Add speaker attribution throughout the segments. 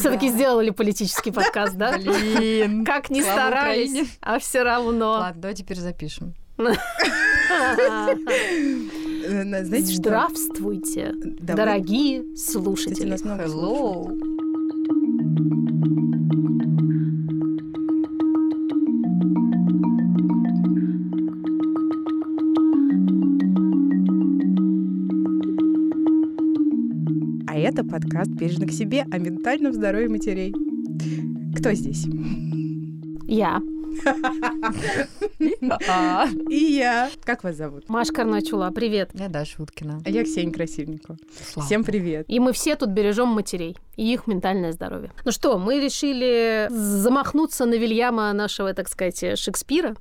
Speaker 1: Все-таки сделали политический подкаст, да?
Speaker 2: Блин.
Speaker 1: Как ни старались, а все равно.
Speaker 2: Ладно, давай теперь запишем.
Speaker 3: Э, Знаете?
Speaker 1: Здравствуйте, дорогие слушатели.
Speaker 2: Hello.
Speaker 3: Это подкаст «Бережно к себе» о ментальном здоровье матерей. Кто здесь?
Speaker 1: Я,
Speaker 3: И я. Как вас зовут?
Speaker 1: Маша Карначула, привет.
Speaker 2: Я Даша Уткина.
Speaker 3: А я Ксения Красильникова. Всем привет.
Speaker 1: И мы все тут бережем матерей и их ментальное здоровье. Ну что, мы решили замахнуться на Вильяма нашего, так сказать, Шекспира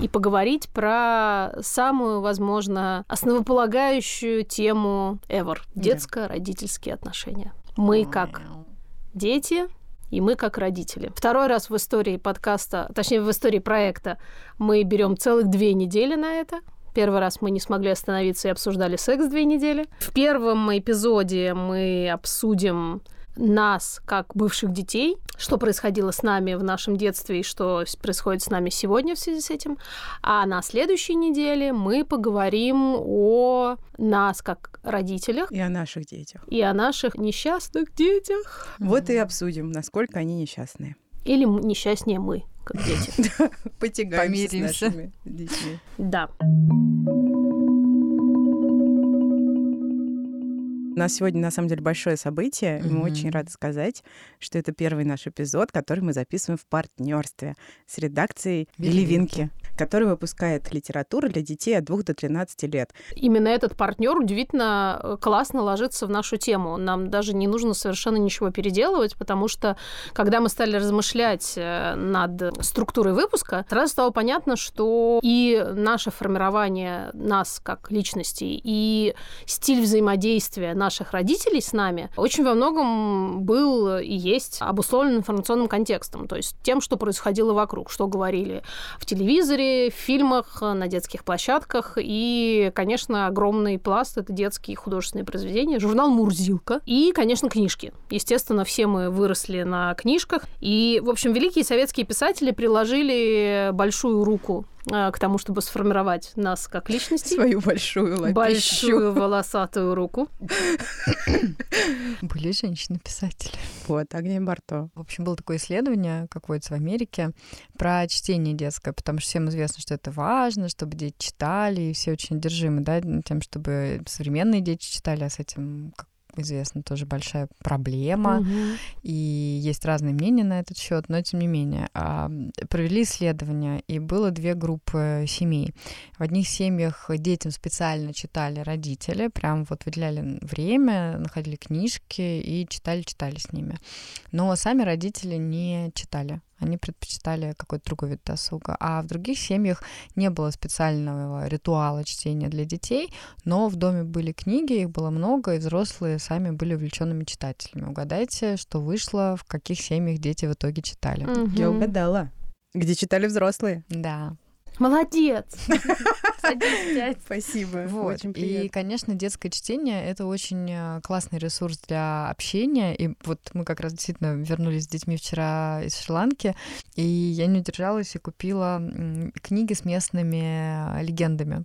Speaker 1: и поговорить про самую, возможно, основополагающую тему ever – детско-родительские отношения. Мы как дети, и мы как родители. Второй раз в истории подкаста, точнее, в истории проекта мы берем целых две недели на это. Первый раз мы не смогли остановиться и обсуждали секс две недели. В первом эпизоде мы обсудим нас как бывших детей, что происходило с нами в нашем детстве и что происходит с нами сегодня в связи с этим. А на следующей неделе мы поговорим о нас как родителях
Speaker 3: И о наших детях.
Speaker 1: и о наших несчастных детях.
Speaker 3: Вот и обсудим, насколько они несчастные.
Speaker 1: Или несчастнее мы, как дети.
Speaker 3: Потягаемся с нашими детьми.
Speaker 1: Да.
Speaker 3: У нас сегодня, на самом деле, большое событие. и Мы очень рады сказать, что это первый наш эпизод, который мы записываем в партнерстве с редакцией
Speaker 2: Белевинки.
Speaker 3: Белевинки, которая выпускает литературу для детей от 2 до 13 лет.
Speaker 1: Именно этот партнер удивительно э, классно ложится в нашу тему. Нам даже не нужно совершенно ничего переделывать, потому что когда мы стали размышлять э, над структурой выпуска, сразу стало понятно, что и наше формирование нас как личностей, и стиль взаимодействия наших родителей с нами очень во многом был и есть обусловлен информационным контекстом, то есть тем, что происходило вокруг, что говорили в телевизоре, в фильмах, на детских площадках. И, конечно, огромный пласт — это детские художественные произведения, журнал «Мурзилка» и, конечно, книжки. Естественно, все мы выросли на книжках. И, в общем, великие советские писатели приложили большую руку к тому, чтобы сформировать нас как личности.
Speaker 3: Свою большую лапищу.
Speaker 1: Большую волосатую руку.
Speaker 2: Были женщины-писатели.
Speaker 3: Вот, Агния Барто.
Speaker 2: В общем, было такое исследование, как водится в Америке, про чтение детское, потому что всем известно, что это важно, чтобы дети читали, и все очень одержимы, да, тем, чтобы современные дети читали, а с этим, как известно, тоже большая проблема.
Speaker 1: Мгм.
Speaker 2: и есть разные мнения на этот счет, но тем не менее провели исследования, и было две группы семей. В одних семьях детям специально читали родители, прям вот выделяли время, находили книжки и читали-читали с ними. Но сами родители не читали. Они предпочитали какой-то другой вид досуга. А в других семьях не было специального ритуала чтения для детей, но в доме были книги, их было много, и взрослые сами были увлеченными читателями. Угадайте, что вышло, в каких семьях дети в итоге читали.
Speaker 3: Я
Speaker 1: Мгм.
Speaker 3: угадала. Где читали взрослые.
Speaker 2: Да.
Speaker 1: Молодец!
Speaker 3: Спасибо.
Speaker 2: Вот.
Speaker 3: Очень
Speaker 2: И,
Speaker 3: приятно.
Speaker 2: конечно, детское чтение — это очень э, классный ресурс для общения. И вот мы как раз действительно вернулись с детьми вчера из Шри-Ланки, и я не удержалась и купила книги с местными э, легендами.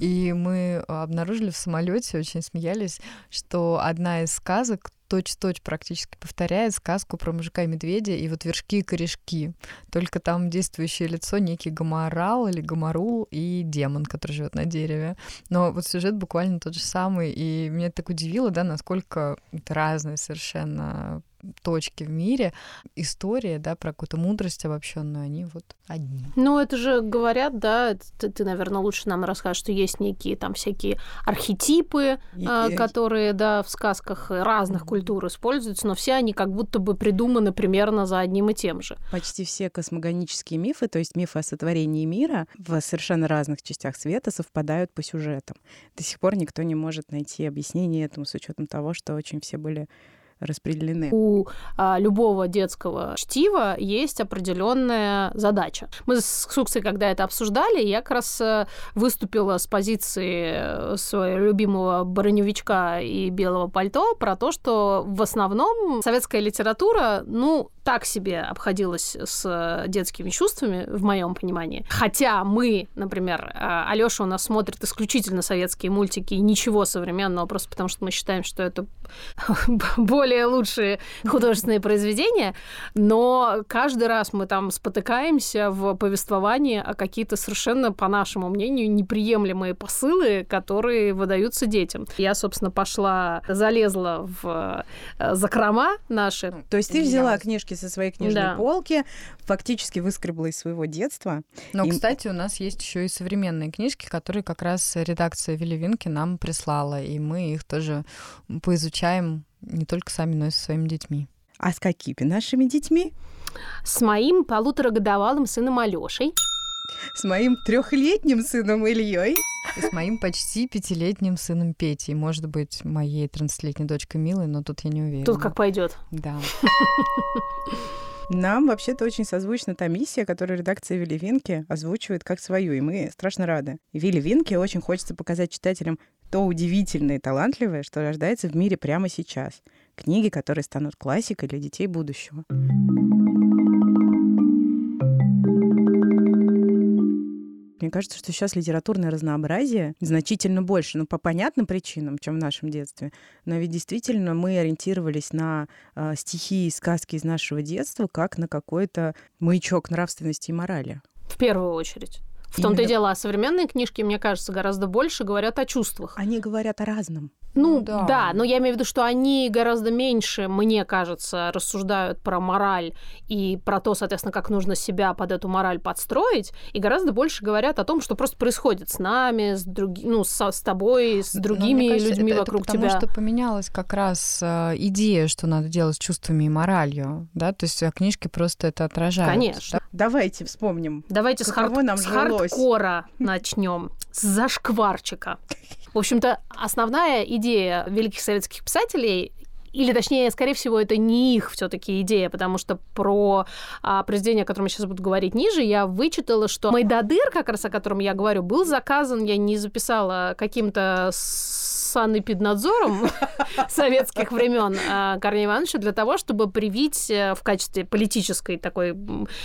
Speaker 2: И мы обнаружили в самолете, очень смеялись, что одна из сказок точь-в-точь практически повторяет сказку про мужика и медведя и вот вершки и корешки. Только там действующее лицо некий гоморал или гоморул и демон, который живет на дереве. Но вот сюжет буквально тот же самый, и меня так удивило, да, насколько это разные совершенно точки в мире. История, да, про какую-то мудрость обобщенную, они вот одни.
Speaker 1: Ну, это же говорят, да, ты, ты, наверное, лучше нам расскажешь, что есть некие там всякие архетипы,
Speaker 3: И- и-
Speaker 1: которые, да, в сказках разных культур используются, но все они как будто бы придуманы примерно за одним и тем же.
Speaker 3: Почти все космогонические мифы, то есть мифы о сотворении мира в совершенно разных частях света совпадают по сюжетам. До сих пор никто не может найти объяснение этому с учетом того, что очень все были распределены.
Speaker 1: У а, любого детского чтива есть определенная задача. Мы с Суксой, когда это обсуждали, я как раз э, выступила с позиции э, своего любимого броневичка и белого пальто про то, что в основном советская литература, ну, так себе обходилась с детскими чувствами, в моем понимании. Хотя мы, например, а, Алёша у нас смотрит исключительно советские мультики и ничего современного, просто потому что мы считаем, что это более лучшие художественные произведения, но каждый раз мы там спотыкаемся в повествовании о какие-то совершенно, по нашему мнению, неприемлемые посылы, которые выдаются детям. Я, собственно, пошла, залезла в э, закрома наши.
Speaker 3: То есть ты взяла книжки со своей книжной да. полки, фактически выскребла из своего детства.
Speaker 2: Но, и... кстати, у нас есть еще и современные книжки, которые как раз редакция Веливинки нам прислала, и мы их тоже поизучаем не только сами, но и со своими детьми.
Speaker 3: А с какими нашими детьми?
Speaker 1: С моим полуторагодовалым сыном Алёшей.
Speaker 3: С моим трехлетним сыном Ильей.
Speaker 2: И с моим почти пятилетним сыном Петей. Может быть, моей 13-летней дочкой Милой, но тут я не уверена.
Speaker 1: Тут как пойдет.
Speaker 2: Да.
Speaker 3: Нам вообще-то очень созвучна та миссия, которую редакция Вилли Винки озвучивает как свою, и мы страшно рады. Вилли Винки очень хочется показать читателям то удивительное и талантливое, что рождается в мире прямо сейчас. Книги, которые станут классикой для детей будущего. Мне кажется, что сейчас литературное разнообразие значительно больше, ну, по понятным причинам, чем в нашем детстве. Но ведь действительно мы ориентировались на э, стихи и сказки из нашего детства как на какой-то маячок нравственности и морали.
Speaker 1: В первую очередь. В том-то и дело, а современные книжки, мне кажется, гораздо больше говорят о чувствах.
Speaker 3: Они говорят о разном.
Speaker 1: Ну, ну да. да, но я имею в виду, что они гораздо меньше, мне кажется, рассуждают про мораль и про то, соответственно, как нужно себя под эту мораль подстроить, и гораздо больше говорят о том, что просто происходит с нами, с други... ну, со, с тобой, с другими кажется, людьми
Speaker 2: это,
Speaker 1: вокруг
Speaker 2: это
Speaker 1: потому,
Speaker 2: тебя. Потому что поменялась как раз э, идея, что надо делать с чувствами и моралью, да, то есть а книжки просто это отражают.
Speaker 1: Конечно.
Speaker 2: Да?
Speaker 3: Давайте вспомним.
Speaker 1: Давайте с, хард... нам с хардкора начнем, с зашкварчика. В общем-то, основная идея великих советских писателей или точнее, скорее всего, это не их все-таки идея, потому что про а, произведение, о котором я сейчас буду говорить ниже, я вычитала, что Майдадыр, как раз о котором я говорю, был заказан, я не записала каким-то санэпиднадзором советских времен а, Корнея Ивановича для того, чтобы привить э, в качестве политической такой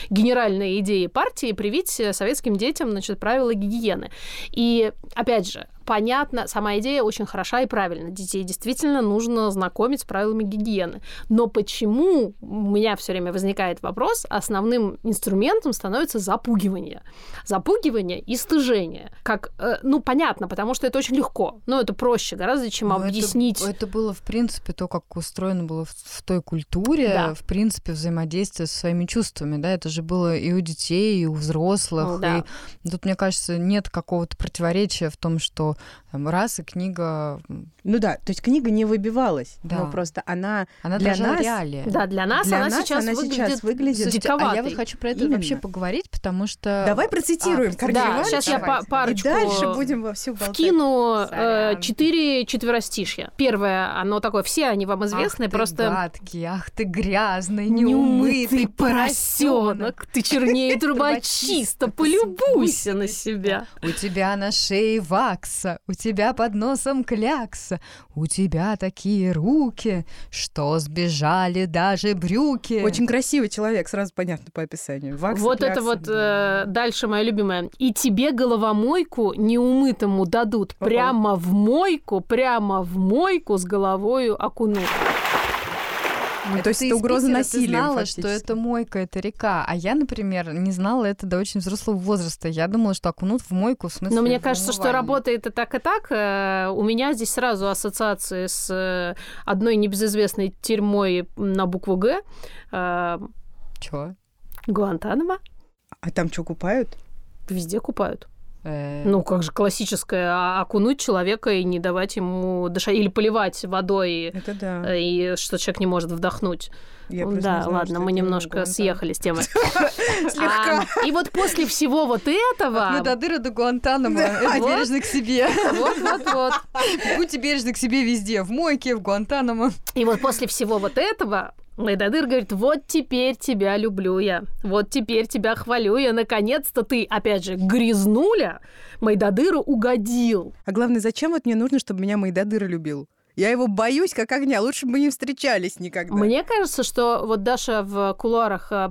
Speaker 1: генеральной идеи партии, привить э, советским детям значит, правила гигиены. И, опять же, понятно, сама идея очень хороша и правильна. Детей действительно нужно знакомить с правилами гигиены. Но почему у меня все время возникает вопрос, основным инструментом становится запугивание. Запугивание и стыжение. Как, э, ну, понятно, потому что это очень легко. Но это проще гораздо, чем Но объяснить.
Speaker 2: Это, это было, в принципе, то, как устроено было в, в той культуре, да. в принципе, взаимодействие со своими чувствами. Да, это же было и у детей, и у взрослых. Ну, да. И тут, мне кажется, нет какого-то противоречия в том, что там, раз и книга...
Speaker 3: Ну да, то есть книга не выбивалась, да. но просто она,
Speaker 2: она
Speaker 3: для нас...
Speaker 2: реалии.
Speaker 1: Да, для нас
Speaker 3: для
Speaker 1: она
Speaker 3: нас
Speaker 1: сейчас
Speaker 3: она
Speaker 1: выглядит,
Speaker 3: сейчас выглядит
Speaker 1: диковатой.
Speaker 2: А я вот хочу про это Именно. вообще поговорить, потому что...
Speaker 3: Давай процитируем а, Корнея
Speaker 1: Да, сейчас я по парочку...
Speaker 3: И дальше будем во всю болтать.
Speaker 1: Вкину э, четыре четверостишья. Первое, оно такое, все они вам известны,
Speaker 2: ах
Speaker 1: просто...
Speaker 2: ты гадкий, ах ты грязный, неумытый поросенок,
Speaker 1: ты чернее трубочиста, полюбуйся на себя.
Speaker 2: У тебя на шее вакса, у тебя под носом клякса, у тебя такие руки, что сбежали даже брюки.
Speaker 3: Очень красивый человек, сразу понятно по описанию.
Speaker 1: Вакса, вот клякса, это вот э, дальше моя любимая. И тебе головомойку неумытому дадут прямо в мойку, прямо в мойку с головою окунут.
Speaker 3: Ну, то есть это угроза насилия.
Speaker 2: Ты знала, что это мойка, это река. А я, например, не знала это до очень взрослого возраста. Я думала, что окунут в мойку, в смысле
Speaker 1: Но мне кажется, что работает и так, и так. Э, у меня здесь сразу ассоциации с э, одной небезызвестной тюрьмой на букву «Г».
Speaker 2: Э, Чего?
Speaker 1: Гуантанамо.
Speaker 3: А там что, купают?
Speaker 1: Везде купают.
Speaker 2: Э,
Speaker 1: Ну, как же классическое, а- окунуть человека и не давать ему дышать, или поливать водой,
Speaker 3: Это да.
Speaker 1: э, и что человек не может вдохнуть.
Speaker 3: Я
Speaker 1: да,
Speaker 3: не знаю,
Speaker 1: ладно, мы немножко
Speaker 3: Гуантанамо.
Speaker 1: съехали с темы.
Speaker 3: Слегка.
Speaker 1: И вот после всего вот этого...
Speaker 2: Медадыра до Гуантанамо. Это
Speaker 1: Вот.
Speaker 2: бережно к себе.
Speaker 1: Вот-вот-вот.
Speaker 2: Будьте бережны к себе везде. В мойке, в Гуантанамо.
Speaker 1: И вот после всего вот этого Майдадыр говорит, вот теперь тебя люблю я, вот теперь тебя хвалю я, наконец-то ты, опять же, грязнуля, Майдадыру угодил.
Speaker 3: А главное, зачем вот мне нужно, чтобы меня Майдадыр любил? Я его боюсь как огня. Лучше бы мы не встречались никогда.
Speaker 1: Мне кажется, что вот Даша в кулуарах э,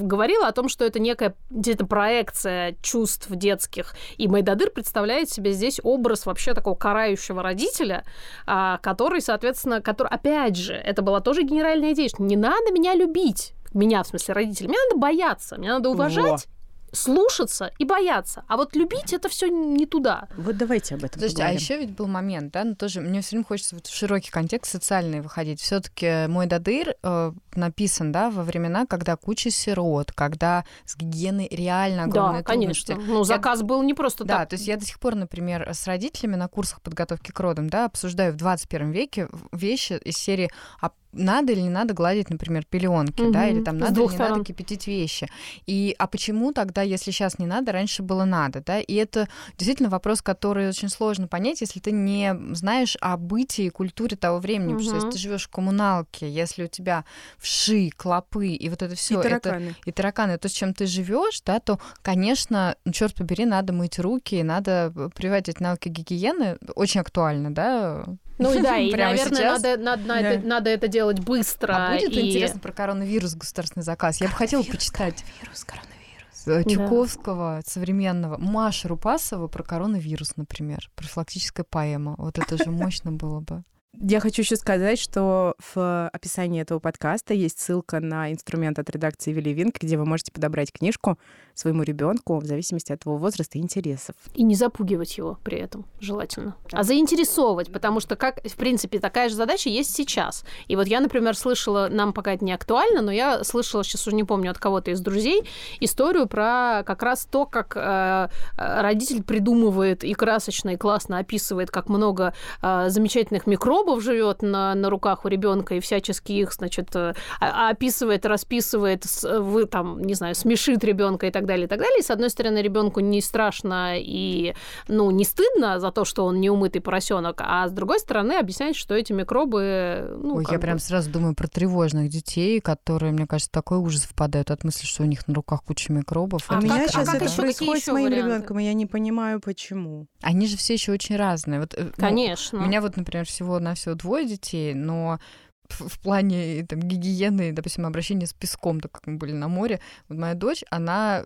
Speaker 1: говорила о том, что это некая где-то проекция чувств детских. И Майдадыр представляет себе здесь образ вообще такого карающего родителя, а, который, соответственно, который, опять же, это была тоже генеральная идея, что не надо меня любить. Меня, в смысле, родителей. Мне надо бояться, мне надо уважать, слушаться и бояться. А вот любить это все не туда.
Speaker 3: Вот давайте об этом
Speaker 2: Слушайте, а
Speaker 3: поговорим.
Speaker 2: еще ведь был момент, да, ну тоже мне все время хочется вот в широкий контекст социальный выходить. Все-таки мой дадыр э, написан, да, во времена, когда куча сирот, когда с гигиеной реально огромные
Speaker 1: да, конечно.
Speaker 2: трудности.
Speaker 1: Ну, заказ был не просто
Speaker 2: Да,
Speaker 1: так.
Speaker 2: то есть я до сих пор, например, с родителями на курсах подготовки к родам, да, обсуждаю в 21 веке вещи из серии а надо или не надо гладить, например, пеленки, да,
Speaker 1: Мгм.
Speaker 2: или там надо или не
Speaker 1: сторон.
Speaker 2: надо кипятить вещи. И а почему тогда, если сейчас не надо, раньше было надо, да? И это действительно вопрос, который очень сложно понять, если ты не знаешь о бытии и культуре того времени. Потому что если ты живешь в коммуналке, если у тебя вши, клопы и вот это
Speaker 3: И
Speaker 2: все, это
Speaker 3: тараканы.
Speaker 2: и тараканы, то, с чем ты живешь, да, то, конечно, ну, черт побери, надо мыть руки, надо прививать эти навыки гигиены. Очень актуально, да?
Speaker 1: Ну да, и,
Speaker 2: Прямо
Speaker 1: наверное,
Speaker 2: сейчас?
Speaker 1: надо, надо, на
Speaker 3: Да.
Speaker 1: это, надо это делать быстро.
Speaker 2: А будет
Speaker 1: и...
Speaker 2: интересно про коронавирус государственный заказ? Я бы хотела почитать
Speaker 3: Коронавирус, коронавирус.
Speaker 2: э, Чуковского, современного, Маша Рупасова про коронавирус, например, профилактическая поэма. Вот это же мощно было бы.
Speaker 3: Я хочу еще сказать, что в описании этого подкаста есть ссылка на инструмент от редакции Вилли где вы можете подобрать книжку своему ребенку в зависимости от его возраста и интересов.
Speaker 1: И не запугивать его при этом желательно. А заинтересовывать, потому что, как, в принципе, такая же задача есть сейчас. И вот я, например, слышала, нам пока это не актуально, но я слышала, сейчас уже не помню от кого-то из друзей, историю про как раз то, как э, э, родитель придумывает и красочно, и классно описывает, как много э, замечательных микробов живет на, на руках у ребенка и всячески их, значит, э, описывает, расписывает, с- вы там, не знаю, смешит ребенка и так далее, и так далее. И, с одной стороны, ребенку не страшно и, ну, не стыдно за то, что он неумытый поросенок, а с другой стороны, объясняет, что эти микробы, ну,
Speaker 2: Ой, я
Speaker 1: бы-
Speaker 2: прям сразу думаю про тревожных детей, которые, мне кажется, такой ужас впадают от мысли, что у них на руках куча микробов.
Speaker 1: А
Speaker 3: у
Speaker 2: Это
Speaker 3: меня
Speaker 1: как- а
Speaker 3: сейчас
Speaker 1: как
Speaker 3: это
Speaker 1: какие
Speaker 3: происходит с моим
Speaker 1: варианты?
Speaker 3: ребенком, и я не понимаю, почему.
Speaker 2: Они же все еще очень разные. Вот, э, ну,
Speaker 1: Конечно.
Speaker 2: У меня вот, например, всего на всего двое детей, но в, плане там, гигиены, допустим, обращения с песком, так как мы были на море, вот моя дочь, она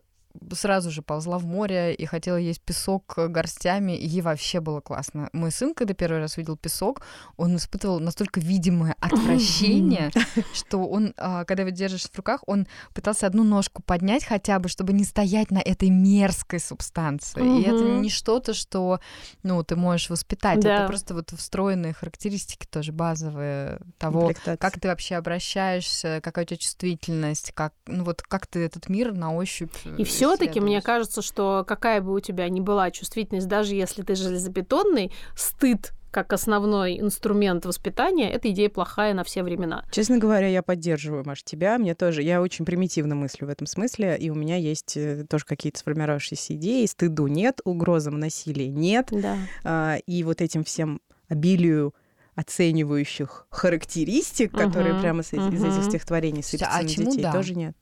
Speaker 2: сразу же ползла в море и хотела есть песок горстями, и ей вообще было классно. Мой сын, когда первый раз видел песок, он испытывал настолько видимое отвращение, что он, а, когда его держишь в руках, он пытался одну ножку поднять хотя бы, чтобы не стоять на этой мерзкой субстанции. И это не что-то, что ну, ты можешь воспитать. Это просто вот встроенные характеристики тоже базовые того, как ты вообще обращаешься, какая у тебя чувствительность, как, ну вот как ты этот мир на ощупь э,
Speaker 1: И все-таки мне кажется, что какая бы у тебя ни была чувствительность, даже если ты железобетонный, стыд как основной инструмент воспитания, эта идея плохая на все времена.
Speaker 3: Честно говоря, я поддерживаю, Маш, тебя. Мне тоже, я очень примитивно мыслю в этом смысле, и у меня есть э, тоже какие-то сформировавшиеся идеи. Стыду нет, угрозам насилия нет,
Speaker 1: Да.
Speaker 3: а, и вот этим всем обилию оценивающих характеристик, которые
Speaker 1: Мгм,
Speaker 3: прямо с эти- из этих стихотворений сыпятся
Speaker 2: а
Speaker 3: на детей,
Speaker 2: да?
Speaker 3: тоже нет.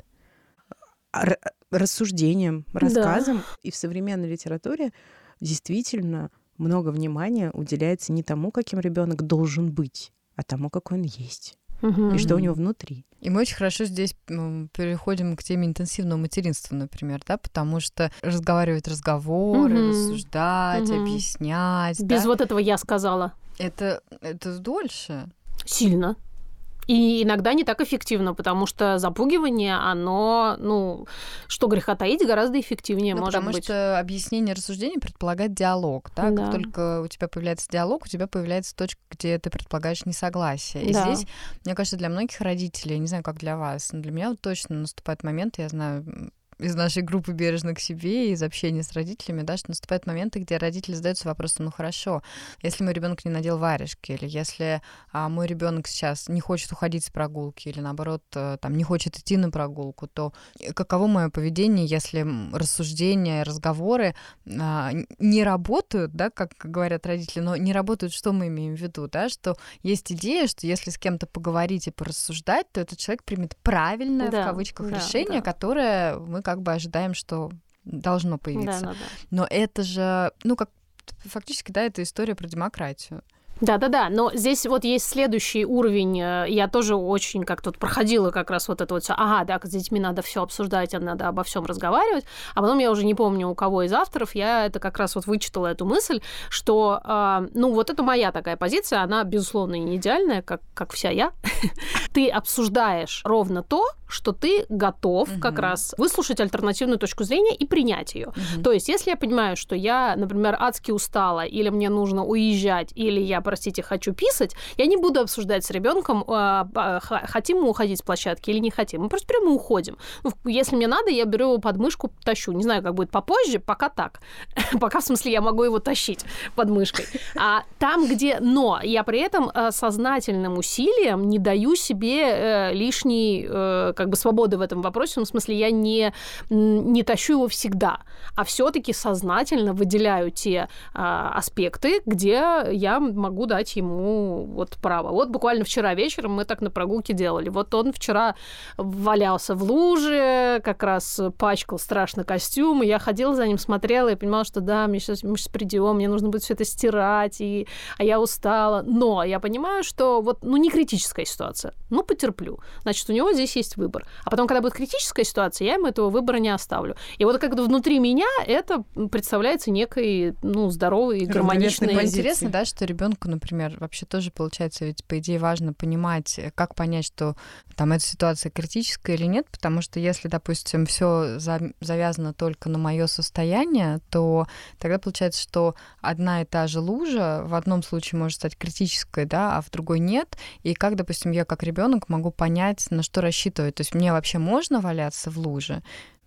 Speaker 3: Рассуждением, рассказом и в современной литературе действительно много внимания уделяется не тому, каким ребенок должен быть, а тому, какой он есть
Speaker 1: Мгм.
Speaker 3: и что у него внутри.
Speaker 2: И мы очень хорошо здесь м, переходим к теме интенсивного материнства, например, да, потому что разговаривать разговоры,
Speaker 1: Мгм.
Speaker 2: рассуждать,
Speaker 1: Мгм.
Speaker 2: объяснять,
Speaker 1: Без
Speaker 2: да,
Speaker 1: вот этого я сказала.
Speaker 2: это, это дольше.
Speaker 1: Сильно. И иногда не так эффективно, потому что запугивание, оно, ну, что греха таить, гораздо эффективнее
Speaker 2: Ну,
Speaker 1: может
Speaker 2: потому
Speaker 1: быть.
Speaker 2: что объяснение рассуждения предполагает диалог. Да?
Speaker 1: Да.
Speaker 2: Как только у тебя появляется диалог, у тебя появляется точка, где ты предполагаешь несогласие. И
Speaker 1: Да.
Speaker 2: здесь, мне кажется, для многих родителей, я не знаю, как для вас, но для меня вот точно наступает момент, я знаю, из нашей группы бережно к себе, из общения с родителями, да, что наступают моменты, где родители задаются вопросом, ну хорошо, если мой ребенок не надел варежки, или если а, мой ребенок сейчас не хочет уходить с прогулки, или наоборот, э, там, не хочет идти на прогулку, то каково мое поведение, если рассуждения, разговоры а, не работают, да, как говорят родители, но не работают, что мы имеем в виду, да, что есть идея, что если с кем-то поговорить и порассуждать, то этот человек примет правильное, да, в кавычках, да, решение, да. которое мы как бы ожидаем, что должно появиться. Да, да, да. Но это же, ну, как фактически, да, это история про демократию.
Speaker 1: Да-да-да, но здесь вот есть следующий уровень. Э, я тоже очень как тут проходила как раз вот это вот все. Ага, да, с детьми надо все обсуждать, надо обо всем разговаривать. А потом я уже не помню, у кого из авторов я это как раз вот вычитала эту мысль, что, э, ну, вот это моя такая позиция, она, безусловно, не идеальная, как, как вся я. Ты обсуждаешь ровно то, что ты готов угу. как раз выслушать альтернативную точку зрения и принять ее. Угу. То есть, если я понимаю, что я, например, адски устала, или мне нужно уезжать, или я простите, хочу писать, я не буду обсуждать с ребенком, э, хотим мы уходить с площадки или не хотим. Мы просто прямо уходим. Ну, если мне надо, я беру его под мышку, тащу. Не знаю, как будет попозже, пока так. пока, в смысле, я могу его тащить под мышкой. А там, где... Но я при этом э, сознательным усилием не даю себе э, лишней э, как бы свободы в этом вопросе. Ну, в смысле, я не, не тащу его всегда, а все-таки сознательно выделяю те э, аспекты, где я могу могу дать ему вот право. Вот буквально вчера вечером мы так на прогулке делали. Вот он вчера валялся в луже, как раз пачкал страшно костюм, и я ходила за ним, смотрела и понимала, что да, мне сейчас, мы сейчас придем, мне нужно будет все это стирать, и, а я устала. Но я понимаю, что вот, ну, не критическая ситуация. Ну, потерплю. Значит, у него здесь есть выбор. А потом, когда будет критическая ситуация, я ему этого выбора не оставлю. И вот как внутри меня это представляется некой, ну, здоровой, гармоничной...
Speaker 2: Интересно, да, что ребенку ребенку, например, вообще тоже получается, ведь по идее важно понимать, э, как понять, что там эта ситуация критическая или нет, потому что если, допустим, все завязано только на мое состояние, то тогда получается, что одна и та же лужа в одном случае может стать критической, да, а в другой нет. И как, допустим, я как ребенок могу понять, на что рассчитывать. То есть мне вообще можно валяться в луже,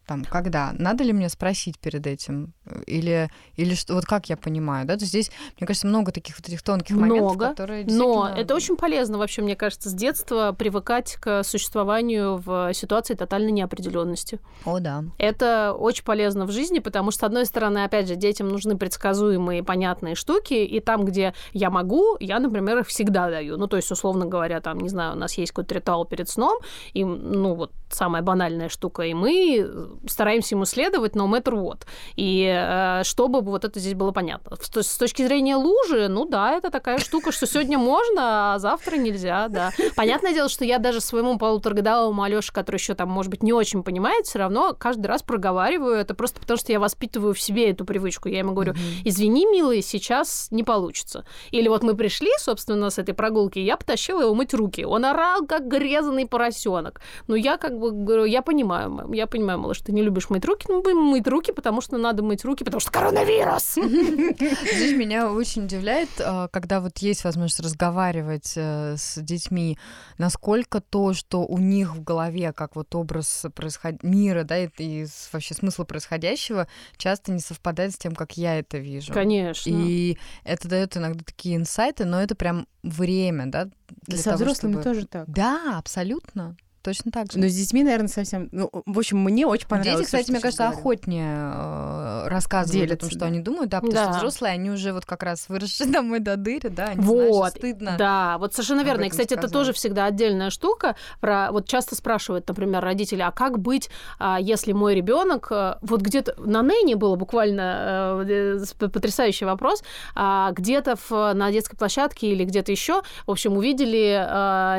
Speaker 2: там, когда? Надо ли мне спросить перед этим? Или, или что, вот как я понимаю, да? То есть здесь, мне кажется, много таких вот этих тонких много, моментов, которые
Speaker 1: действительно... Но это очень полезно вообще, мне кажется, с детства привыкать к существованию в ситуации тотальной неопределенности.
Speaker 2: О, да.
Speaker 1: Это очень полезно в жизни, потому что, с одной стороны, опять же, детям нужны предсказуемые, понятные штуки, и там, где я могу, я, например, их всегда даю. Ну, то есть, условно говоря, там, не знаю, у нас есть какой-то ритуал перед сном, и, ну, вот самая банальная штука, и мы стараемся ему следовать, но matter what. И э, чтобы вот это здесь было понятно. С точки зрения лужи, ну да, это такая штука, что сегодня можно, а завтра нельзя, да. Понятное дело, что я даже своему полуторагодовому Алёше, который еще там, может быть, не очень понимает, все равно каждый раз проговариваю это просто потому, что я воспитываю в себе эту привычку. Я ему говорю, извини, милый, сейчас не получится. Или вот мы пришли, собственно, с этой прогулки, я потащила его мыть руки. Он орал, как грезанный поросенок. Но я как говорю, я понимаю, я понимаю, малыш, ты не любишь мыть руки, ну, будем мыть руки, потому что надо мыть руки, потому что коронавирус.
Speaker 2: Здесь меня очень удивляет, а, когда вот есть возможность разговаривать э, с детьми, насколько то, что у них в голове, как вот образ происход... мира, да, и вообще смысла происходящего, часто не совпадает с тем, как я это вижу.
Speaker 1: Конечно.
Speaker 2: И это дает иногда такие инсайты, но это прям время, да?
Speaker 3: Для со того, взрослыми чтобы... тоже так.
Speaker 2: Да, абсолютно точно так же.
Speaker 3: Но с детьми, наверное, совсем... Ну, в общем, мне очень понравилось.
Speaker 2: Дети, кстати,
Speaker 3: все,
Speaker 2: мне кажется, говорю. охотнее э, рассказывают Делятся, о том, что да. они думают, да, потому да. что взрослые, они уже вот как раз выросшие домой до дыры, да, они, вот, знаешь, стыдно.
Speaker 1: Да, вот совершенно верно. И, кстати, сказать. это тоже всегда отдельная штука. Про... Вот часто спрашивают, например, родители, а как быть, а, если мой ребенок э, вот где-то на Нэне было буквально э, потрясающий вопрос, а, где-то в, на детской площадке или где-то еще, в общем, увидели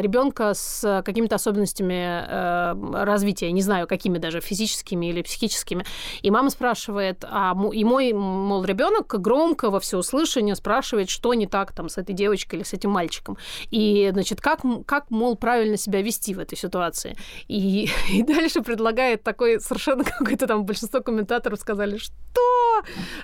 Speaker 1: ребенка с какими-то особенностями особенностями э, развития, не знаю, какими даже, физическими или психическими. И мама спрашивает, а, и мой, мол, ребенок громко во всеуслышание спрашивает, что не так там с этой девочкой или с этим мальчиком. И, значит, как, как мол, правильно себя вести в этой ситуации. И, и дальше предлагает такой совершенно какой-то там большинство комментаторов сказали, что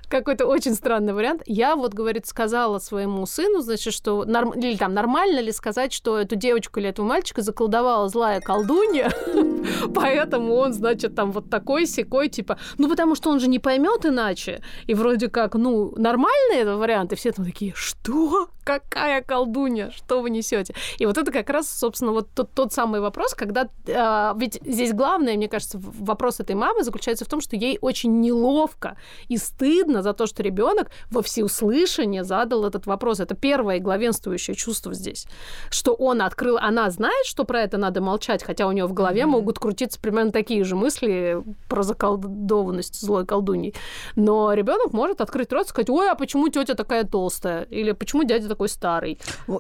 Speaker 1: какой-то очень странный вариант. Я вот, говорит, сказала своему сыну, значит, что норм... или там нормально ли сказать, что эту девочку или этого мальчика заколдовала злая колдунья, поэтому он, значит, там вот такой секой, типа, ну, потому что он же не поймет иначе. И вроде как, ну, нормальный этот вариант, и все там такие, что? Какая колдунья? Что вы несете? И вот это как раз, собственно, вот тот, тот самый вопрос, когда... Э, ведь здесь главное, мне кажется, вопрос этой мамы заключается в том, что ей очень неловко и стыдно за то, что ребенок во всеуслышание задал этот вопрос. Это первое главенствующее чувство здесь. Что он открыл, она знает, что про это надо молчать, хотя у нее в голове mm-hmm. могут крутиться примерно такие же мысли про заколдованность злой колдуньи. Но ребенок может открыть рот и сказать, ой, а почему тетя такая толстая? Или почему дядя такой старый?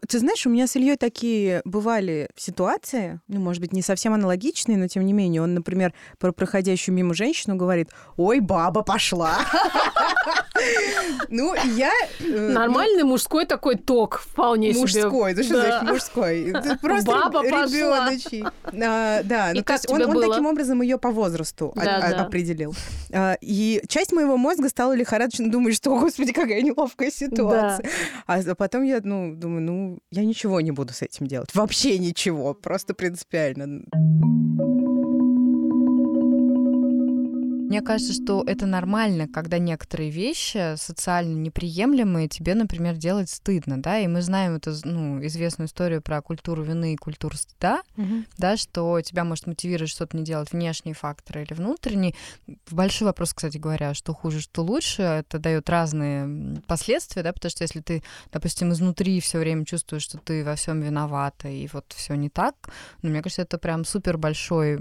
Speaker 3: Ты знаешь, у меня с Ильей такие бывали ситуации, ну, может быть, не совсем аналогичные, но тем не менее, он, например, про проходящую мимо женщину говорит, ой, баба пошла. Ну, я...
Speaker 1: Э, ну, Нормальный мужской такой ток вполне
Speaker 3: себе. Мужской, ты что значит мужской? Просто ребеночий. А, да, ну то есть он таким образом ее по возрасту определил. А, и часть моего мозга стала лихорадочно думать, что, господи, какая неловкая ситуация. А потом я, ну, думаю, ну, я ничего не буду с этим делать. Вообще ничего, просто принципиально.
Speaker 2: Мне кажется, что это нормально, когда некоторые вещи социально неприемлемые тебе, например, делать стыдно, да, и мы знаем эту, ну, известную историю про культуру вины и культуру стыда, угу. да, что тебя может мотивировать что-то не делать внешние факторы или внутренние. Большой вопрос, кстати говоря, что хуже, что лучше, это дает разные последствия, да, потому что если ты, допустим, изнутри все время чувствуешь, что ты во всем виновата и вот все не так, ну, мне кажется, это прям супер большой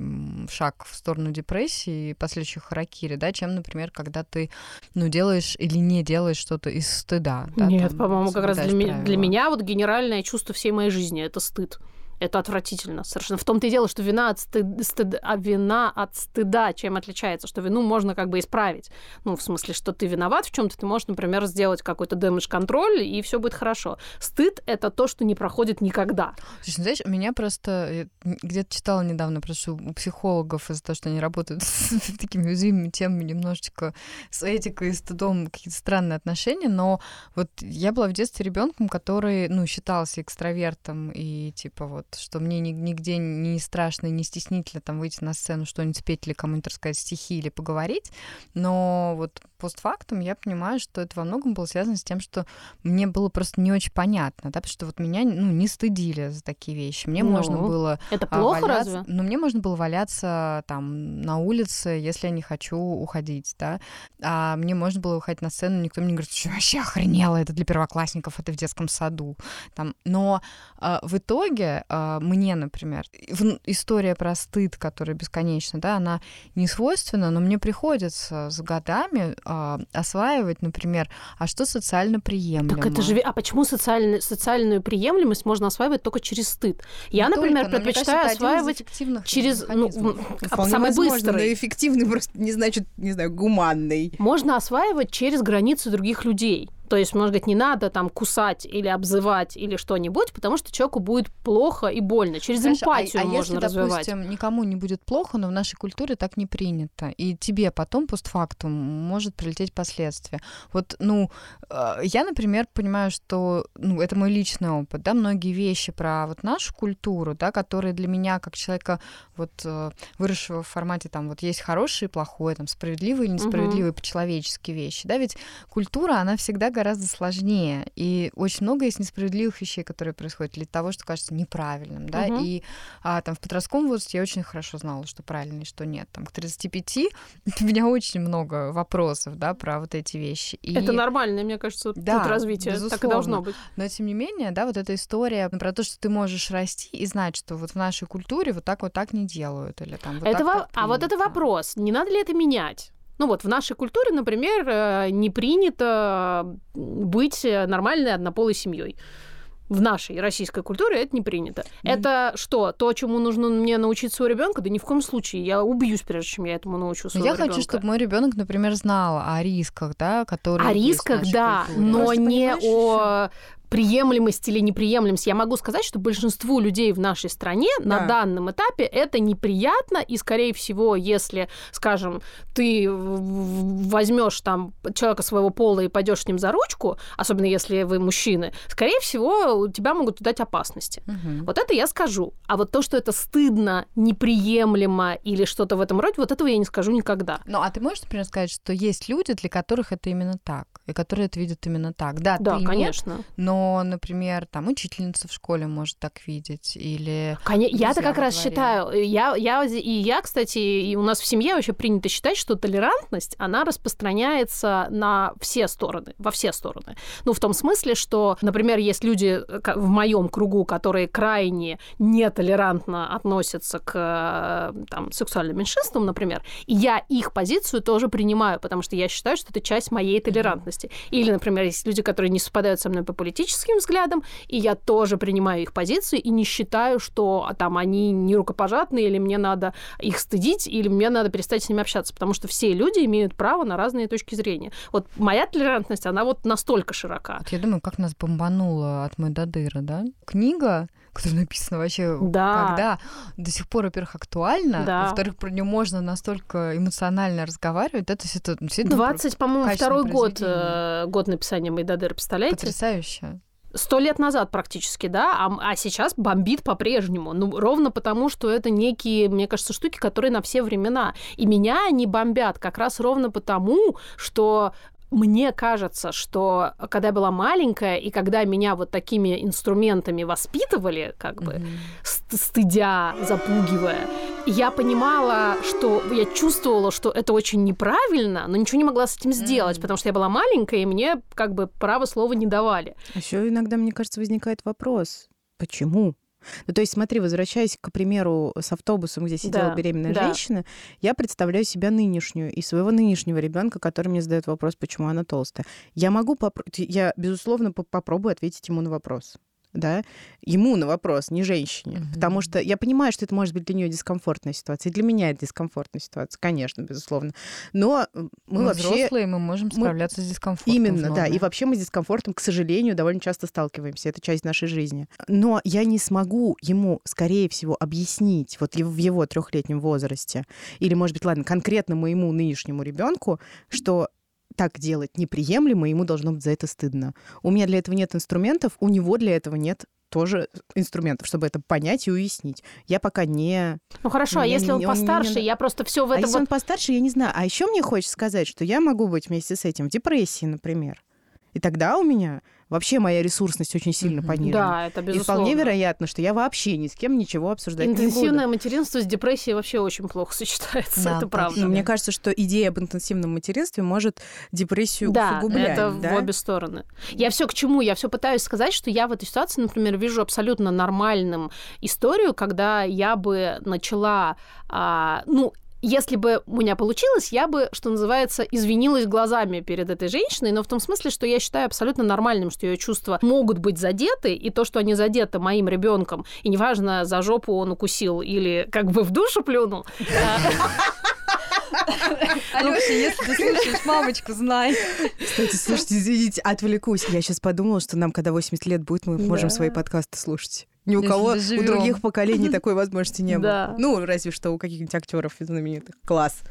Speaker 2: шаг в сторону депрессии и последующих харакири, да, чем, например, когда ты, ну, делаешь или не делаешь что-то из стыда. Да,
Speaker 1: Нет, по-моему, как раз для, для меня вот генеральное чувство всей моей жизни — это стыд. Это отвратительно совершенно. В том-то и дело, что вина от, стыд, стыд, а вина от стыда чем отличается? Что вину можно как бы исправить. Ну, в смысле, что ты виноват в чем-то, ты можешь, например, сделать какой-то дэмэдж-контроль, и все будет хорошо. Стыд — это то, что не проходит никогда.
Speaker 2: Слушай, ну, знаешь, у меня просто... Где-то читала недавно, просто у психологов из-за того, что они работают с такими уязвимыми темами, немножечко с этикой и стыдом какие-то странные отношения, но вот я была в детстве ребенком, который, ну, считался экстравертом и типа вот, что мне нигде не страшно и не стеснительно там выйти на сцену, что-нибудь спеть или кому-нибудь рассказать стихи или поговорить, но вот постфактум я понимаю, что это во многом было связано с тем, что мне было просто не очень понятно, да, потому что вот меня ну, не стыдили за такие вещи. Мне ну, можно было...
Speaker 1: Это а, плохо
Speaker 2: валяться,
Speaker 1: разве?
Speaker 2: Ну, мне можно было валяться там на улице, если я не хочу уходить, да. А мне можно было выходить на сцену, никто мне не говорит, что вообще охренело, это для первоклассников, это в детском саду. Там. Но а, в итоге а, мне, например, история про стыд, которая бесконечна, да, она не свойственна, но мне приходится с годами а, осваивать, например, а что социально приемлемо.
Speaker 1: Так это же... А почему социальную, социальную приемлемость можно осваивать только через стыд? Я, не например, только, предпочитаю кажется, осваивать через... Ну,
Speaker 3: Вполне самый возможно, быстрый. но эффективный просто не значит, не знаю, гуманный.
Speaker 1: Можно осваивать через границы других людей. То есть, может быть, не надо там кусать или обзывать или что-нибудь, потому что человеку будет плохо и больно. Через Хорошо, а эмпатию а, а можно если, развивать.
Speaker 2: допустим, никому не будет плохо, но в нашей культуре так не принято, и тебе потом постфактум может прилететь последствия. Вот, ну, э, я, например, понимаю, что, ну, это мой личный опыт, да, многие вещи про вот нашу культуру, да, которые для меня, как человека, вот, э, выросшего в формате, там, вот есть хорошее и плохое, там, справедливые или несправедливые угу. по-человечески вещи, да, ведь культура, она всегда гораздо сложнее. И очень много есть несправедливых вещей, которые происходят, или того, что кажется неправильным, да. Угу. И а, там в подростковом возрасте я очень хорошо знала, что правильно и что нет. Там к 35 у меня очень много вопросов, да, про вот эти вещи. И...
Speaker 1: Это нормально, мне кажется, да, путь развития. Безусловно. Так и должно быть.
Speaker 2: Но тем не менее, да, вот эта история про то, что ты можешь расти и знать, что вот в нашей культуре вот так вот так не делают, или там вот
Speaker 1: это
Speaker 2: так,
Speaker 1: во...
Speaker 2: так
Speaker 1: А вот это вопрос, не надо ли это менять? Ну вот в нашей культуре, например, э, не принято быть нормальной однополой семьей. В нашей российской культуре это не принято. Mm. Это что? То, чему нужно мне научить своего ребенка? Да ни в коем случае. Я убьюсь, прежде чем я этому научу своего
Speaker 2: Я
Speaker 1: ребенка.
Speaker 2: хочу, чтобы мой ребенок, например, знал о рисках, да, которые.
Speaker 1: О рисках, да, культуре. но Просто не о приемлемость или неприемлемость. Я могу сказать, что большинству людей в нашей стране да. на данном этапе это неприятно, и, скорее всего, если, скажем, ты возьмешь там человека своего пола и пойдешь с ним за ручку, особенно если вы мужчины, скорее всего, у тебя могут дать опасности. Угу. Вот это я скажу. А вот то, что это стыдно, неприемлемо или что-то в этом роде, вот этого я не скажу никогда.
Speaker 2: Ну, а ты можешь, например, сказать, что есть люди, для которых это именно так, и которые это видят именно так? Да,
Speaker 1: да конечно. Нет,
Speaker 2: но, например, там учительница в школе может так видеть, или...
Speaker 1: Конечно, я-то как раз считаю, я, я, и я, кстати, и у нас в семье вообще принято считать, что толерантность, она распространяется на все стороны, во все стороны. Ну, в том смысле, что, например, есть люди в моем кругу, которые крайне нетолерантно относятся к э, там, сексуальным меньшинствам, например, и я их позицию тоже принимаю, потому что я считаю, что это часть моей толерантности. Или, например, есть люди, которые не совпадают со мной по политическим взглядам, и я тоже принимаю их позицию и не считаю, что а, там они не рукопожатные, или мне надо их стыдить, или мне надо перестать с ними общаться, потому что все люди имеют право на разные точки зрения. Вот моя толерантность, она вот настолько широка.
Speaker 2: Вот я думаю, как нас бомбануло от мы до дыра, да? Книга, которая написана вообще да. когда до сих пор, во-первых, актуально, да. во-вторых, про нее можно настолько эмоционально разговаривать, это все это
Speaker 1: действительно 20, по-моему, второй год, э, год написания Майдадыр, представляете?
Speaker 2: Потрясающе.
Speaker 1: Сто лет назад практически, да, а, а сейчас бомбит по-прежнему. Ну, ровно потому, что это некие, мне кажется, штуки, которые на все времена. И меня они бомбят как раз ровно потому, что мне кажется, что когда я была маленькая, и когда меня вот такими инструментами воспитывали, как бы mm-hmm. стыдя, запугивая, я понимала, что я чувствовала, что это очень неправильно, но ничего не могла с этим сделать, mm-hmm. потому что я была маленькая, и мне как бы право слова не давали.
Speaker 3: А еще иногда, мне кажется, возникает вопрос, почему? Ну, то есть, смотри, возвращаясь, к примеру, с автобусом, где сидела да, беременная да. женщина, я представляю себя нынешнюю и своего нынешнего ребенка, который мне задает вопрос, почему она толстая. Я могу, попро... я, безусловно, попробую ответить ему на вопрос да, ему на вопрос, не женщине. Mm-hmm. Потому что я понимаю, что это может быть для нее дискомфортная ситуация. И для меня это дискомфортная ситуация, конечно, безусловно. Но мы, мы вообще...
Speaker 2: взрослые, мы можем справляться мы... с дискомфортом.
Speaker 3: Именно, да. И вообще мы с дискомфортом, к сожалению, довольно часто сталкиваемся. Это часть нашей жизни. Но я не смогу ему, скорее всего, объяснить вот в его трехлетнем возрасте, или, может быть, ладно, конкретно моему нынешнему ребенку, что так делать неприемлемо, ему должно быть за это стыдно. У меня для этого нет инструментов, у него для этого нет тоже инструментов, чтобы это понять и уяснить. Я пока не...
Speaker 1: Ну хорошо, а если он, он постарше, не... я просто все в этом...
Speaker 3: А если он постарше, я не знаю. А еще мне хочется сказать, что я могу быть вместе с этим в депрессии, например. И тогда у меня вообще моя ресурсность очень сильно понижена.
Speaker 1: Да, это безусловно.
Speaker 3: И вполне вероятно, что я вообще ни с кем ничего обсуждать
Speaker 1: не буду.
Speaker 3: Интенсивное
Speaker 1: материнство с депрессией вообще очень плохо сочетается, да, это правда.
Speaker 3: Но мне кажется, что идея об интенсивном материнстве может депрессию да, усугублять.
Speaker 1: Это да, это в обе стороны. Я все к чему? Я все пытаюсь сказать, что я в этой ситуации, например, вижу абсолютно нормальным историю, когда я бы начала, а, ну, если бы у меня получилось, я бы, что называется, извинилась глазами перед этой женщиной, но в том смысле, что я считаю абсолютно нормальным, что ее чувства могут быть задеты, и то, что они задеты моим ребенком, и неважно, за жопу он укусил или как бы в душу плюнул.
Speaker 2: Алёша, если ты слушаешь, мамочку, знай.
Speaker 3: Кстати, слушайте, извините, отвлекусь. Я сейчас подумала, что нам, когда 80 лет будет, мы можем свои подкасты слушать. Ни у кого, у других поколений такой возможности не было. Ну, разве что у каких-нибудь актеров знаменитых. Класс.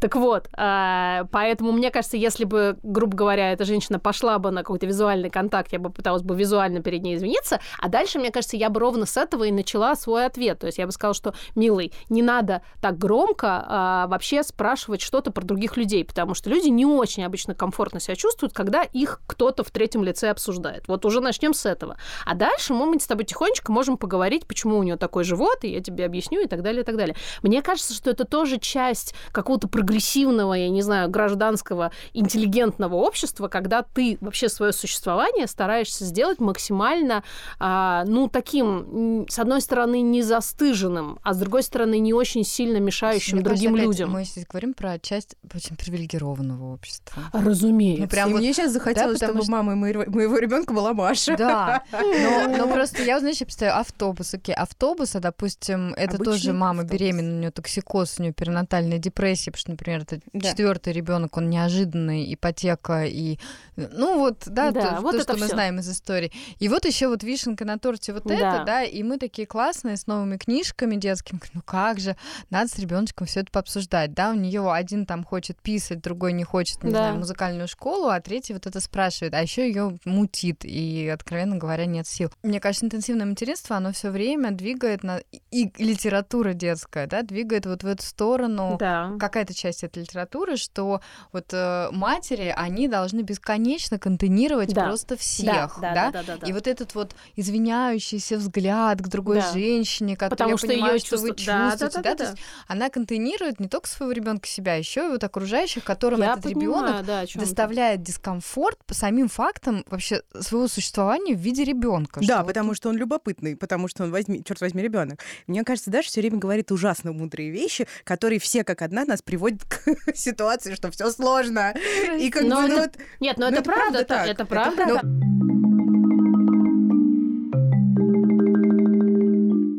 Speaker 1: Так вот, а, поэтому мне кажется, если бы, грубо говоря, эта женщина пошла бы на какой-то визуальный контакт, я бы пыталась бы визуально перед ней извиниться, а дальше, мне кажется, я бы ровно с этого и начала свой ответ. То есть я бы сказала, что, милый, не надо так громко а, вообще спрашивать что-то про других людей, потому что люди не очень обычно комфортно себя чувствуют, когда их кто-то в третьем лице обсуждает. Вот уже начнем с этого. А дальше мы с тобой тихонечко можем поговорить, почему у нее такой живот, и я тебе объясню, и так далее, и так далее. Мне кажется, что это тоже часть какого-то прогрессивного, я не знаю, гражданского, интеллигентного общества, когда ты вообще свое существование стараешься сделать максимально, а, ну, таким, с одной стороны, не застыженным, а с другой стороны, не очень сильно мешающим Мне другим
Speaker 2: кажется,
Speaker 1: людям.
Speaker 2: Мы здесь говорим про часть очень привилегированного общества.
Speaker 1: Разумеется.
Speaker 3: Ну, прям и вот, мне сейчас захотелось, да, чтобы что... мама моего, моего ребенка была Маша.
Speaker 2: Да, но, но просто я, знаешь, читаю автобус, окей, автобус, а, допустим, это
Speaker 3: Обычный
Speaker 2: тоже мама
Speaker 3: автобус.
Speaker 2: беременная, у нее токсикоз, у нее перинатальная депрессия, потому что, например, это
Speaker 3: Да.
Speaker 2: четвертый ребенок, он неожиданный, ипотека и, ну вот, да,
Speaker 1: Да,
Speaker 2: то,
Speaker 1: вот
Speaker 2: то, что мы
Speaker 1: всё.
Speaker 2: знаем из истории. И вот еще вот вишенка на торте вот
Speaker 1: Да.
Speaker 2: это, да, и мы такие классные с новыми книжками детскими, ну как же, надо с ребеночком все это пообсуждать, да, у нее один там хочет писать, другой не хочет, не
Speaker 1: Да.
Speaker 2: знаю, музыкальную школу, а третий вот это спрашивает, а еще ее мутит, и, откровенно говоря, нет сил. Мне кажется, интенсивное материнство, оно все время двигает на... И литература детская, да, двигает вот в эту сторону,
Speaker 1: Да.
Speaker 2: какая-то часть этой литературы, что вот э, матери, они должны бесконечно контейнировать
Speaker 1: Да.
Speaker 2: просто всех,
Speaker 1: да, да, да, да, да.
Speaker 2: И вот этот вот извиняющийся взгляд к другой
Speaker 1: Да.
Speaker 2: женщине, которая
Speaker 1: Потому
Speaker 2: я
Speaker 1: что
Speaker 2: понимаю, что вы
Speaker 1: чувство- да, да,
Speaker 2: чувствуете,
Speaker 1: да,
Speaker 2: да,
Speaker 1: да,
Speaker 2: то есть она контейнирует не только своего ребенка себя, еще и вот окружающих, которым
Speaker 1: Я
Speaker 2: этот ребенок
Speaker 1: да, ты.
Speaker 2: доставляет дискомфорт по самим фактам вообще своего существования в виде ребенка.
Speaker 3: Да, потому что он любопытный, потому что он возьми, черт возьми, ребенок. Мне кажется, Даша все время говорит ужасно мудрые вещи, которые все как одна нас приводят к ситуации, что все сложно. И как
Speaker 1: Но
Speaker 3: бы, ну,
Speaker 1: это-
Speaker 3: вот,
Speaker 1: Нет, но
Speaker 3: ну,
Speaker 1: это,
Speaker 3: это
Speaker 1: правда,
Speaker 3: правда
Speaker 1: это,
Speaker 3: так.
Speaker 1: это
Speaker 3: Это
Speaker 1: правда.
Speaker 3: правда.
Speaker 1: так.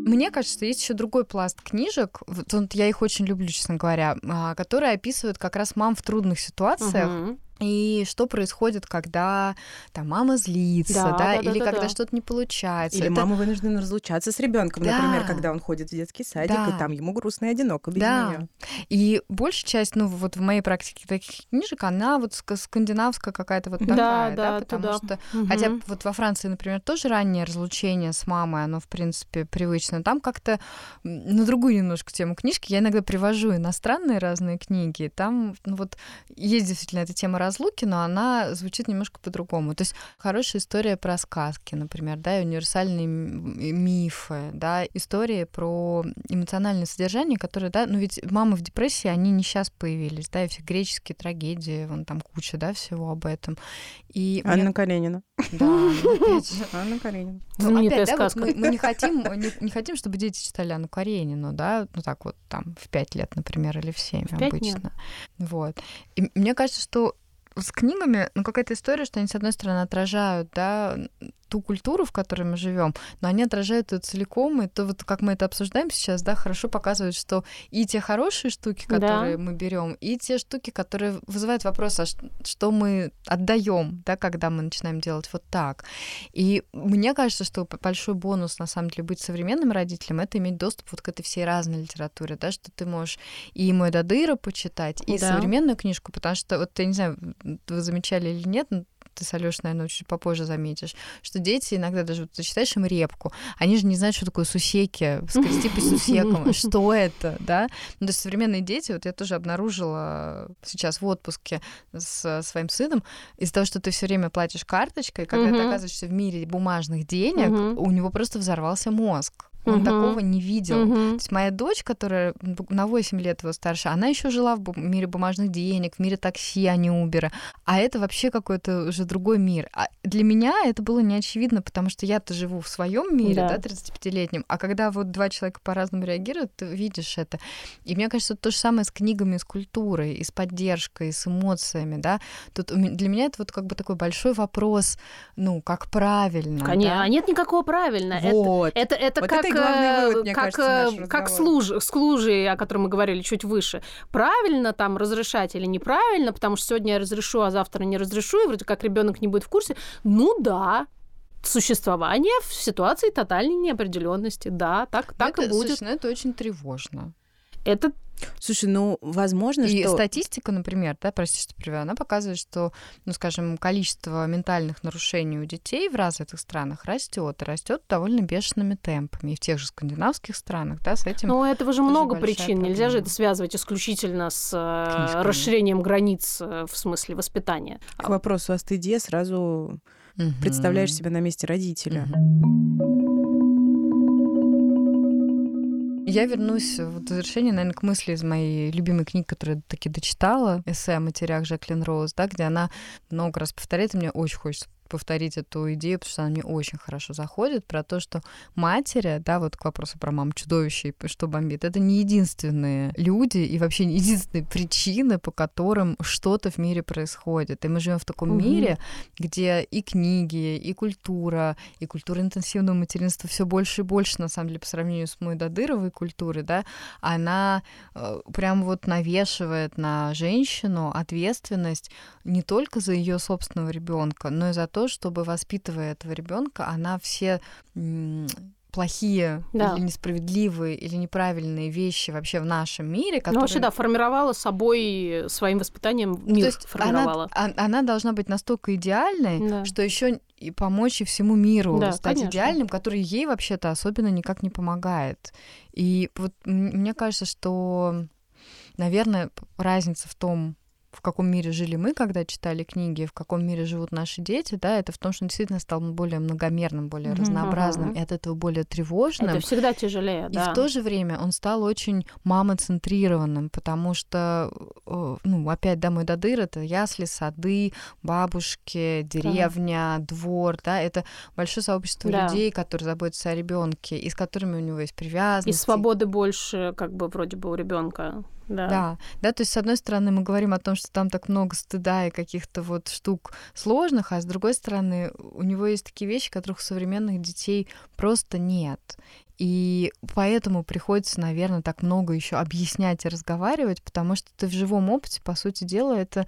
Speaker 2: Мне кажется, что есть еще другой пласт книжек, вот я их очень люблю, честно говоря, а, которые описывают как раз мам в трудных ситуациях,
Speaker 1: Мгм.
Speaker 2: И что происходит, когда там мама злится,
Speaker 1: Да,
Speaker 2: да,
Speaker 1: да,
Speaker 2: или
Speaker 1: да,
Speaker 2: когда
Speaker 1: да.
Speaker 2: что-то не получается.
Speaker 3: Или
Speaker 2: Это-
Speaker 3: мама вынуждена разлучаться с ребенком, например,
Speaker 2: Да.
Speaker 3: когда он ходит в детский садик,
Speaker 2: Да.
Speaker 3: и там ему грустно и одиноко без
Speaker 2: Да.
Speaker 3: неё.
Speaker 2: И большая часть, ну, вот в моей практике таких книжек, она вот ска- скандинавская какая-то вот такая,
Speaker 1: Да,
Speaker 2: да,
Speaker 1: да,
Speaker 2: потому
Speaker 1: туда.
Speaker 2: что
Speaker 1: Мгм.
Speaker 2: Хотя вот во Франции, например, тоже раннее разлучение с мамой, оно, в принципе, привычно. Там как-то на другую немножко тему книжки. Я иногда привожу иностранные разные книги. Там ну, вот есть действительно эта тема разлуки, но она звучит немножко по-другому. То есть хорошая история про сказки, например, да, и универсальные мифы, да, истории про эмоциональное содержание, которое, да, ну ведь мамы в депрессии, они не сейчас появились, да, и все греческие трагедии, вон там куча, да, всего об этом. И мне
Speaker 3: Анна Каренина.
Speaker 2: да, ну, опять же.
Speaker 3: Анна Каренина.
Speaker 2: Ну, опять, да, вот мы, мы не хотим, не, не хотим, чтобы дети читали Анну Каренину, да, ну так вот там в пять лет, например, или в семь обычно. Вот. И мне кажется, что с книгами, ну, какая-то история, что они, с одной стороны, отражают, да, ту культуру, в которой мы живем, но они отражают ее целиком, и то вот как мы это обсуждаем сейчас, да, хорошо показывает, что и те хорошие штуки,
Speaker 1: Да.
Speaker 2: которые мы берем, и те штуки, которые вызывают вопрос, а что мы отдаем, да, когда мы начинаем делать вот так. И мне кажется, что большой бонус, на самом деле, быть современным родителем, это иметь доступ вот к этой всей разной литературе, да, что ты можешь и мой Дадыра почитать, и
Speaker 1: Да.
Speaker 2: современную книжку, потому что, вот, я не знаю, вы замечали или нет, но ты с Алёшей, наверное, чуть попозже заметишь, что дети иногда даже, вот ты читаешь им репку, они же не знают, что такое сусеки, скрести по сусекам, что это, да? Ну, то есть современные дети, вот я тоже обнаружила сейчас в отпуске с своим сыном, из-за того, что ты все время платишь карточкой, когда ты оказываешься в мире бумажных денег, у него просто взорвался мозг. Он
Speaker 1: Мгм.
Speaker 2: такого не видел.
Speaker 1: Мгм.
Speaker 2: То есть моя дочь, которая на 8 лет его старше, она еще жила в мире бумажных денег, в мире такси, а не Убера. А это вообще какой-то уже другой мир. А для меня это было неочевидно, потому что я-то живу в своем мире,
Speaker 1: Да.
Speaker 2: да, 35-летнем. А когда вот два человека по-разному реагируют, ты видишь это. И мне кажется, то же самое с книгами, с культурой, и с поддержкой, и с эмоциями, да. Тут для меня это вот как бы такой большой вопрос, ну, как правильно.
Speaker 1: Конечно,
Speaker 2: да?
Speaker 1: а нет никакого правильно. Это-
Speaker 3: Вот.
Speaker 1: Это, это
Speaker 3: Вот
Speaker 1: как,
Speaker 3: это вывод, мне
Speaker 1: как,
Speaker 3: кажется,
Speaker 1: э,
Speaker 3: нашего
Speaker 1: как
Speaker 3: разговора.
Speaker 1: служ, с лужей, о котором мы говорили чуть выше. Правильно там разрешать или неправильно, потому что сегодня я разрешу, а завтра не разрешу, и вроде как ребенок не будет в курсе. Ну да, существование в ситуации тотальной неопределенности. Да, так, так
Speaker 2: это,
Speaker 1: и будет.
Speaker 2: слушай, ну, это очень тревожно.
Speaker 1: Это
Speaker 3: Слушай, ну, возможно,
Speaker 2: И
Speaker 3: что...
Speaker 2: статистика, например, да, прости, что привела, она показывает, что, ну, скажем, количество ментальных нарушений у детей в развитых странах растет, и растет довольно бешеными темпами. И в тех же скандинавских странах, да, с этим.
Speaker 1: Но у этого же много причин. Нельзя же
Speaker 2: проблема.
Speaker 1: это связывать исключительно с э,
Speaker 2: Книжками.
Speaker 1: расширением границ э, в смысле воспитания.
Speaker 3: К вопросу о стыде сразу
Speaker 2: Мгм.
Speaker 3: представляешь себя на месте родителя.
Speaker 2: Я вернусь в завершение, наверное, к мысли из моей любимой книги, которую я таки дочитала, эссе о матерях Жаклин Роуз, да, где она много раз повторяет, и мне очень хочется повторить эту идею, потому что она мне очень хорошо заходит, про то, что матери, да, вот к вопросу про мам чудовище, что бомбит, это не единственные люди и вообще не единственные причины, по которым что-то в мире происходит. И мы живем в таком угу. мире, где и книги, и культура, и культура интенсивного материнства все больше и больше, на самом деле, по сравнению с мой Дадыровой культурой, да, она э, прям вот навешивает на женщину ответственность не только за ее собственного ребенка, но и за то, чтобы воспитывая этого ребенка, она все плохие да. или несправедливые или неправильные вещи вообще в нашем мире,
Speaker 1: которые... Ну, вообще, да, формировала собой своим воспитанием ну, мир,
Speaker 2: То есть формировала. Она, она должна быть настолько идеальной, да. что еще и помочь и всему миру да, стать конечно. идеальным, который ей вообще-то особенно никак не помогает. И вот мне кажется, что, наверное, разница в том, в каком мире жили мы, когда читали книги, в каком мире живут наши дети, да, это в том, что он действительно стал более многомерным, более mm-hmm. разнообразным, и от этого более тревожным.
Speaker 1: Это всегда тяжелее,
Speaker 2: да. И в то же время он стал очень мамоцентрированным, потому что, э, ну, опять, да, мой дадыр — это ясли, сады, бабушки, деревня, да. двор, да, это большое сообщество да. людей, которые заботятся о ребенке, и с которыми у него есть привязанность.
Speaker 1: И свободы больше, как бы, вроде бы у ребенка. Да.
Speaker 2: да. Да, то есть, с одной стороны, мы говорим о том, что там так много стыда и каких-то вот штук сложных, а с другой стороны, у него есть такие вещи, которых у современных детей просто нет. И поэтому приходится, наверное, так много еще объяснять и разговаривать, потому что ты в живом опыте, по сути дела, это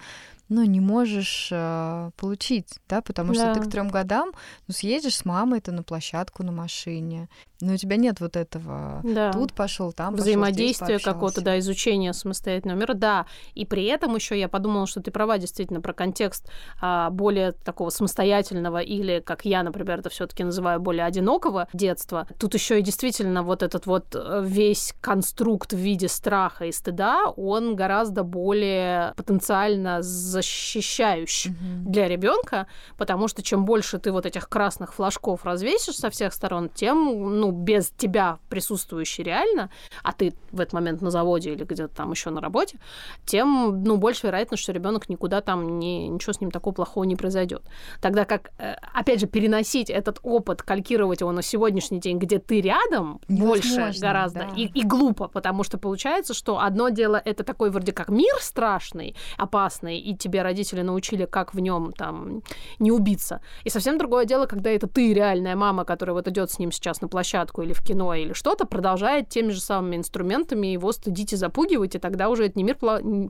Speaker 2: ну, не можешь э, получить, да, потому да. что ты к трем годам ну, съедешь с мамой ты на площадку на машине, но у тебя нет вот этого. Да. Тут пошел, там
Speaker 1: взаимодействие какого-то, да, изучения самостоятельного мира, да. И при этом еще я подумала, что ты права действительно про контекст а, более такого самостоятельного или, как я, например, это все-таки называю более одинокого детства. Тут еще и действительно вот этот вот э, весь конструкт в виде страха и стыда, он гораздо более потенциально защищающий mm-hmm. для ребенка, потому что чем больше ты вот этих красных флажков развесишь со всех сторон, тем, ну, ну, без тебя присутствующий реально, а ты в этот момент на заводе или где-то там еще на работе, тем, ну, больше вероятность, что ребенок никуда там не, ничего с ним такого плохого не произойдет. Тогда как, э, опять же, переносить этот опыт, калькировать его на сегодняшний день, где ты рядом, больше гораздо, да. и, и глупо, потому что получается, что одно дело это такой вроде как мир страшный, опасный, и тебе родители научили, как в нем там не убиться. И совсем другое дело, когда это ты реальная мама, которая вот идет с ним сейчас на площадку или в кино или что-то, продолжает теми же самыми инструментами его стыдить и запугивать, и тогда уже это не мир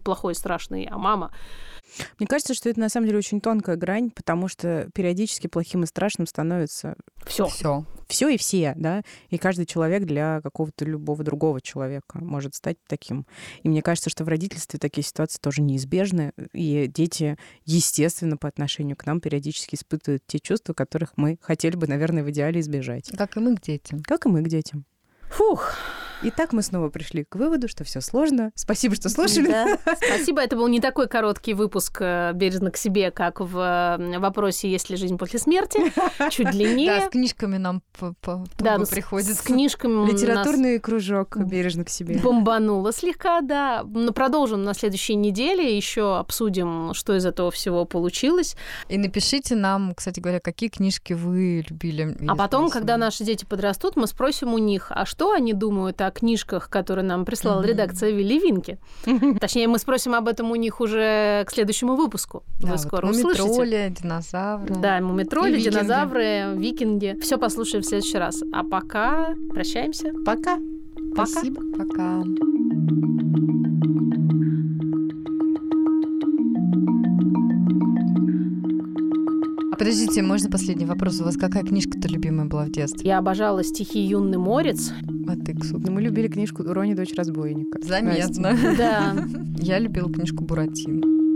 Speaker 1: плохой, страшный, а мама.
Speaker 3: Мне кажется, что это на самом деле очень тонкая грань, потому что периодически плохим и страшным становится
Speaker 1: все.
Speaker 3: Все. Все и все, да. И каждый человек для какого-то любого другого человека может стать таким. И мне кажется, что в родительстве такие ситуации тоже неизбежны. И дети, естественно, по отношению к нам периодически испытывают те чувства, которых мы хотели бы, наверное, в идеале избежать.
Speaker 2: Как и мы к детям.
Speaker 3: Как и мы к детям.
Speaker 1: Фух.
Speaker 3: Итак, мы снова пришли к выводу, что все сложно. Спасибо, что слушали. Да.
Speaker 1: Спасибо. Это был не такой короткий выпуск э, «Бережно к себе», как в вопросе «Есть ли жизнь после смерти?». Чуть длиннее.
Speaker 2: Да, с книжками нам да, приходится.
Speaker 1: С книжками
Speaker 3: Литературный кружок «Бережно к себе».
Speaker 1: Бомбануло слегка, да. Но продолжим на следующей неделе. Еще обсудим, что из этого всего получилось.
Speaker 2: И напишите нам, кстати говоря, какие книжки вы любили.
Speaker 1: А потом, когда наши дети подрастут, мы спросим у них, а что они думают о книжках, которые нам прислала mm-hmm. редакция Вилли Винки. Точнее, мы спросим об этом у них уже к следующему выпуску. Да, Вы скоро вот услышите.
Speaker 2: Мумитроли, динозавры.
Speaker 1: Да, мумитроли, динозавры, викинги. Все послушаем в следующий раз. А пока прощаемся.
Speaker 3: Пока.
Speaker 2: Пока. Спасибо. Пока. Подождите, можно последний вопрос? У вас какая книжка-то любимая была в детстве?
Speaker 1: Я обожала стихи «Юный морец».
Speaker 3: А ты, Ксу? Ну, мы любили книжку «Рони, дочь разбойника».
Speaker 2: Заметно.
Speaker 1: Да.
Speaker 2: Я любила книжку «Буратино».